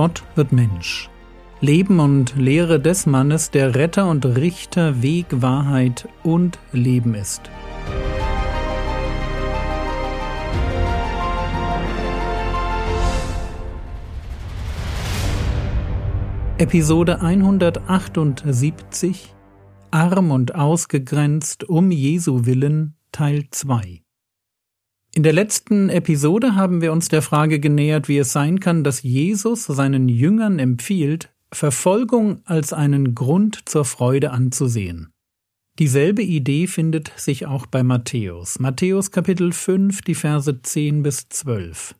Gott wird Mensch. Leben und Lehre des Mannes, der Retter und Richter, Weg, Wahrheit und Leben ist. Episode 178 Arm und ausgegrenzt um Jesu willen Teil 2 in der letzten Episode haben wir uns der Frage genähert, wie es sein kann, dass Jesus seinen Jüngern empfiehlt, Verfolgung als einen Grund zur Freude anzusehen. Dieselbe Idee findet sich auch bei Matthäus. Matthäus Kapitel 5, die Verse 10 bis 12.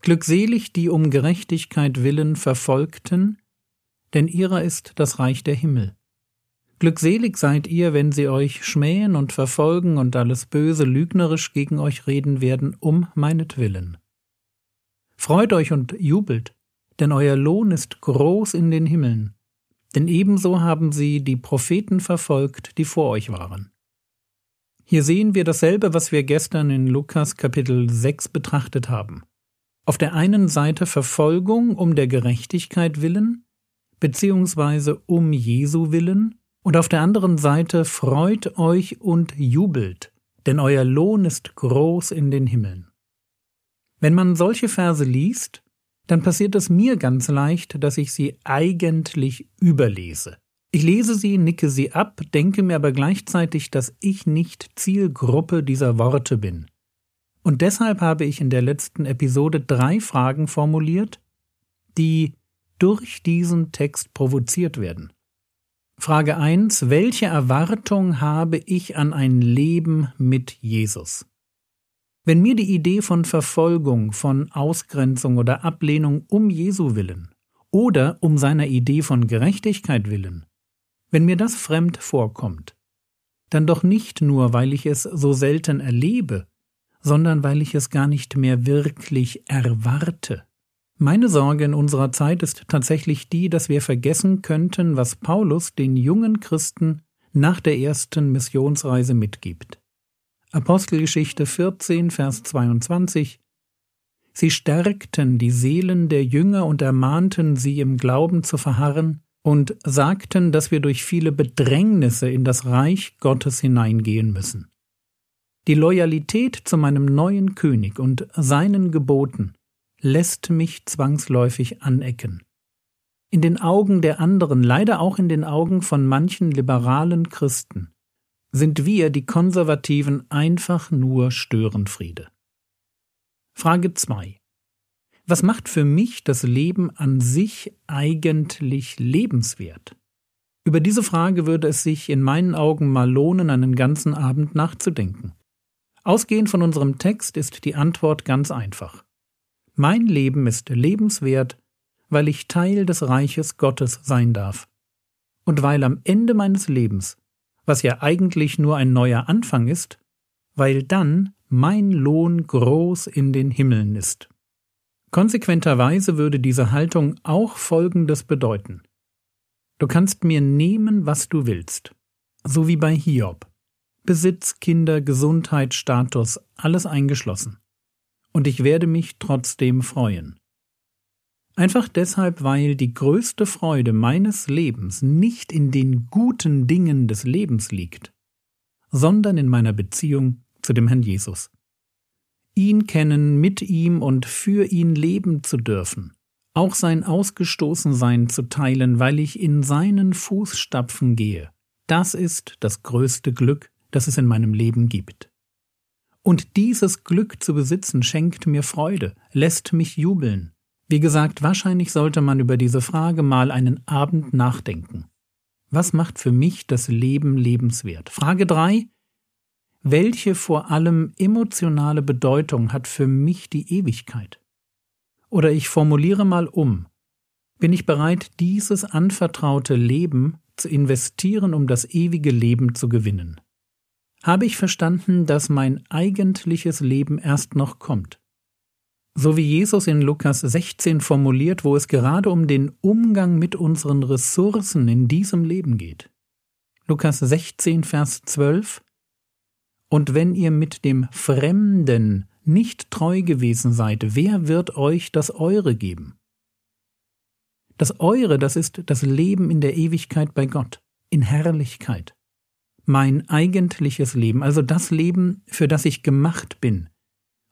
Glückselig die um Gerechtigkeit willen Verfolgten, denn ihrer ist das Reich der Himmel. Glückselig seid ihr, wenn sie euch schmähen und verfolgen und alles Böse lügnerisch gegen euch reden werden, um meinetwillen. Freut euch und jubelt, denn euer Lohn ist groß in den Himmeln, denn ebenso haben sie die Propheten verfolgt, die vor euch waren. Hier sehen wir dasselbe, was wir gestern in Lukas Kapitel 6 betrachtet haben. Auf der einen Seite Verfolgung um der Gerechtigkeit willen, beziehungsweise um Jesu willen, und auf der anderen Seite freut euch und jubelt, denn euer Lohn ist groß in den Himmeln. Wenn man solche Verse liest, dann passiert es mir ganz leicht, dass ich sie eigentlich überlese. Ich lese sie, nicke sie ab, denke mir aber gleichzeitig, dass ich nicht Zielgruppe dieser Worte bin. Und deshalb habe ich in der letzten Episode drei Fragen formuliert, die durch diesen Text provoziert werden. Frage 1. Welche Erwartung habe ich an ein Leben mit Jesus? Wenn mir die Idee von Verfolgung, von Ausgrenzung oder Ablehnung um Jesu willen oder um seiner Idee von Gerechtigkeit willen, wenn mir das fremd vorkommt, dann doch nicht nur, weil ich es so selten erlebe, sondern weil ich es gar nicht mehr wirklich erwarte. Meine Sorge in unserer Zeit ist tatsächlich die, dass wir vergessen könnten, was Paulus den jungen Christen nach der ersten Missionsreise mitgibt. Apostelgeschichte 14, Vers 22 Sie stärkten die Seelen der Jünger und ermahnten sie im Glauben zu verharren und sagten, dass wir durch viele Bedrängnisse in das Reich Gottes hineingehen müssen. Die Loyalität zu meinem neuen König und seinen Geboten lässt mich zwangsläufig anecken. In den Augen der anderen, leider auch in den Augen von manchen liberalen Christen, sind wir, die Konservativen, einfach nur Störenfriede. Frage 2. Was macht für mich das Leben an sich eigentlich lebenswert? Über diese Frage würde es sich in meinen Augen mal lohnen, einen ganzen Abend nachzudenken. Ausgehend von unserem Text ist die Antwort ganz einfach. Mein Leben ist lebenswert, weil ich Teil des Reiches Gottes sein darf. Und weil am Ende meines Lebens, was ja eigentlich nur ein neuer Anfang ist, weil dann mein Lohn groß in den Himmeln ist. Konsequenterweise würde diese Haltung auch Folgendes bedeuten. Du kannst mir nehmen, was du willst, so wie bei Hiob. Besitz, Kinder, Gesundheit, Status, alles eingeschlossen und ich werde mich trotzdem freuen. Einfach deshalb, weil die größte Freude meines Lebens nicht in den guten Dingen des Lebens liegt, sondern in meiner Beziehung zu dem Herrn Jesus. Ihn kennen, mit ihm und für ihn leben zu dürfen, auch sein Ausgestoßensein zu teilen, weil ich in seinen Fußstapfen gehe, das ist das größte Glück, das es in meinem Leben gibt. Und dieses Glück zu besitzen schenkt mir Freude, lässt mich jubeln. Wie gesagt, wahrscheinlich sollte man über diese Frage mal einen Abend nachdenken. Was macht für mich das Leben lebenswert? Frage drei: Welche vor allem emotionale Bedeutung hat für mich die Ewigkeit? Oder ich formuliere mal um. Bin ich bereit, dieses anvertraute Leben zu investieren, um das ewige Leben zu gewinnen? Habe ich verstanden, dass mein eigentliches Leben erst noch kommt. So wie Jesus in Lukas 16 formuliert, wo es gerade um den Umgang mit unseren Ressourcen in diesem Leben geht. Lukas 16, Vers 12 Und wenn ihr mit dem Fremden nicht treu gewesen seid, wer wird euch das Eure geben? Das Eure, das ist das Leben in der Ewigkeit bei Gott, in Herrlichkeit. Mein eigentliches Leben, also das Leben, für das ich gemacht bin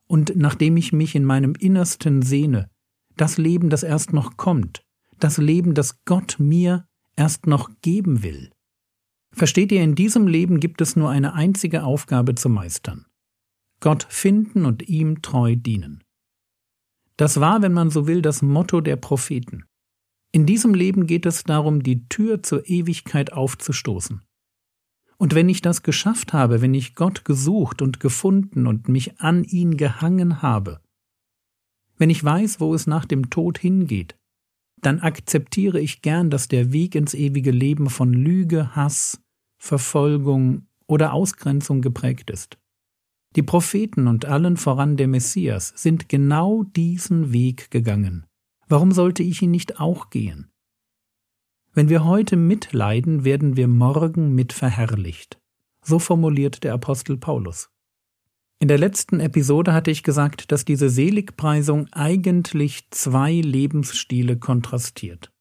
und nachdem ich mich in meinem Innersten sehne, das Leben, das erst noch kommt, das Leben, das Gott mir erst noch geben will. Versteht ihr, in diesem Leben gibt es nur eine einzige Aufgabe zu meistern. Gott finden und ihm treu dienen. Das war, wenn man so will, das Motto der Propheten. In diesem Leben geht es darum, die Tür zur Ewigkeit aufzustoßen. Und wenn ich das geschafft habe, wenn ich Gott gesucht und gefunden und mich an ihn gehangen habe, wenn ich weiß, wo es nach dem Tod hingeht, dann akzeptiere ich gern, dass der Weg ins ewige Leben von Lüge, Hass, Verfolgung oder Ausgrenzung geprägt ist. Die Propheten und allen voran der Messias sind genau diesen Weg gegangen. Warum sollte ich ihn nicht auch gehen? Wenn wir heute mitleiden, werden wir morgen mit verherrlicht. So formuliert der Apostel Paulus. In der letzten Episode hatte ich gesagt, dass diese Seligpreisung eigentlich zwei Lebensstile kontrastiert.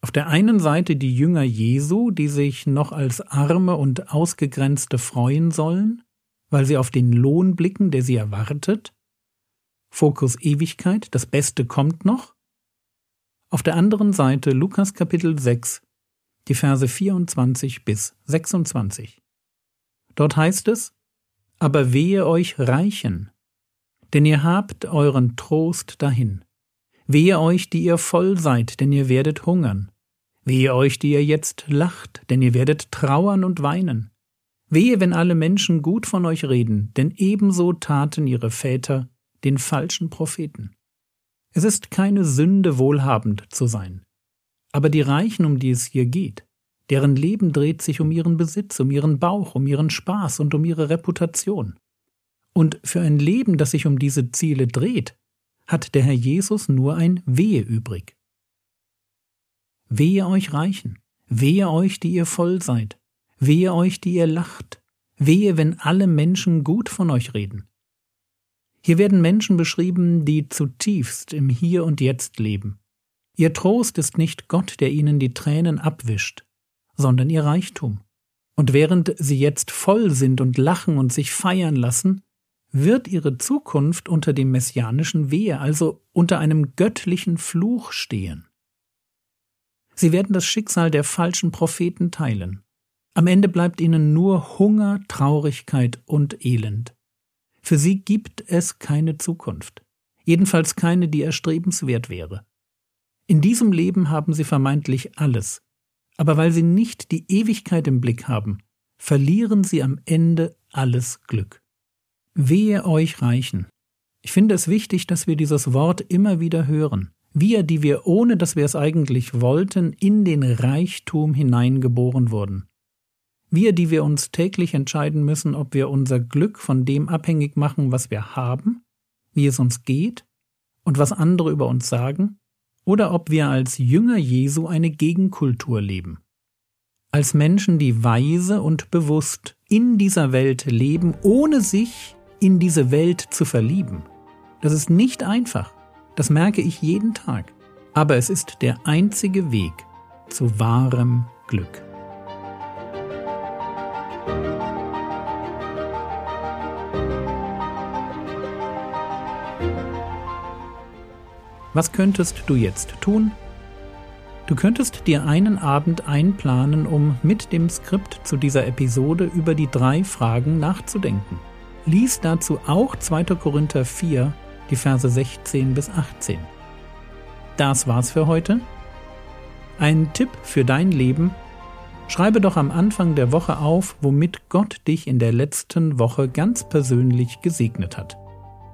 Auf der einen Seite die Jünger Jesu, die sich noch als Arme und Ausgegrenzte freuen sollen, weil sie auf den Lohn blicken, der sie erwartet. Fokus Ewigkeit, das Beste kommt noch. Auf der anderen Seite Lukas Kapitel 6, die Verse 24 bis 26. Dort heißt es, aber wehe euch Reichen, denn ihr habt euren Trost dahin. Wehe euch, die ihr voll seid, denn ihr werdet hungern. Wehe euch, die ihr jetzt lacht, denn ihr werdet trauern und weinen. Wehe, wenn alle Menschen gut von euch reden, denn ebenso taten ihre Väter den falschen Propheten. Es ist keine Sünde, wohlhabend zu sein. Aber die Reichen, um die es hier geht, Deren Leben dreht sich um ihren Besitz, um ihren Bauch, um ihren Spaß und um ihre Reputation. Und für ein Leben, das sich um diese Ziele dreht, hat der Herr Jesus nur ein Wehe übrig. Wehe euch Reichen, wehe euch, die ihr voll seid, wehe euch, die ihr lacht, wehe, wenn alle Menschen gut von euch reden. Hier werden Menschen beschrieben, die zutiefst im Hier und Jetzt leben. Ihr Trost ist nicht Gott, der ihnen die Tränen abwischt, sondern ihr Reichtum. Und während sie jetzt voll sind und lachen und sich feiern lassen, wird ihre Zukunft unter dem messianischen Wehe, also unter einem göttlichen Fluch stehen. Sie werden das Schicksal der falschen Propheten teilen. Am Ende bleibt ihnen nur Hunger, Traurigkeit und Elend. Für sie gibt es keine Zukunft, jedenfalls keine, die erstrebenswert wäre. In diesem Leben haben sie vermeintlich alles, aber weil sie nicht die Ewigkeit im Blick haben, verlieren sie am Ende alles Glück. Wehe euch Reichen. Ich finde es wichtig, dass wir dieses Wort immer wieder hören. Wir, die wir, ohne dass wir es eigentlich wollten, in den Reichtum hineingeboren wurden. Wir, die wir uns täglich entscheiden müssen, ob wir unser Glück von dem abhängig machen, was wir haben, wie es uns geht und was andere über uns sagen, oder ob wir als Jünger Jesu eine Gegenkultur leben. Als Menschen, die weise und bewusst in dieser Welt leben, ohne sich in diese Welt zu verlieben. Das ist nicht einfach, das merke ich jeden Tag, aber es ist der einzige Weg zu wahrem Glück. Was könntest du jetzt tun? Du könntest dir einen Abend einplanen, um mit dem Skript zu dieser Episode über die drei Fragen nachzudenken. Lies dazu auch 2. Korinther 4, die Verse 16 bis 18. Das war's für heute. Ein Tipp für dein Leben. Schreibe doch am Anfang der Woche auf, womit Gott dich in der letzten Woche ganz persönlich gesegnet hat.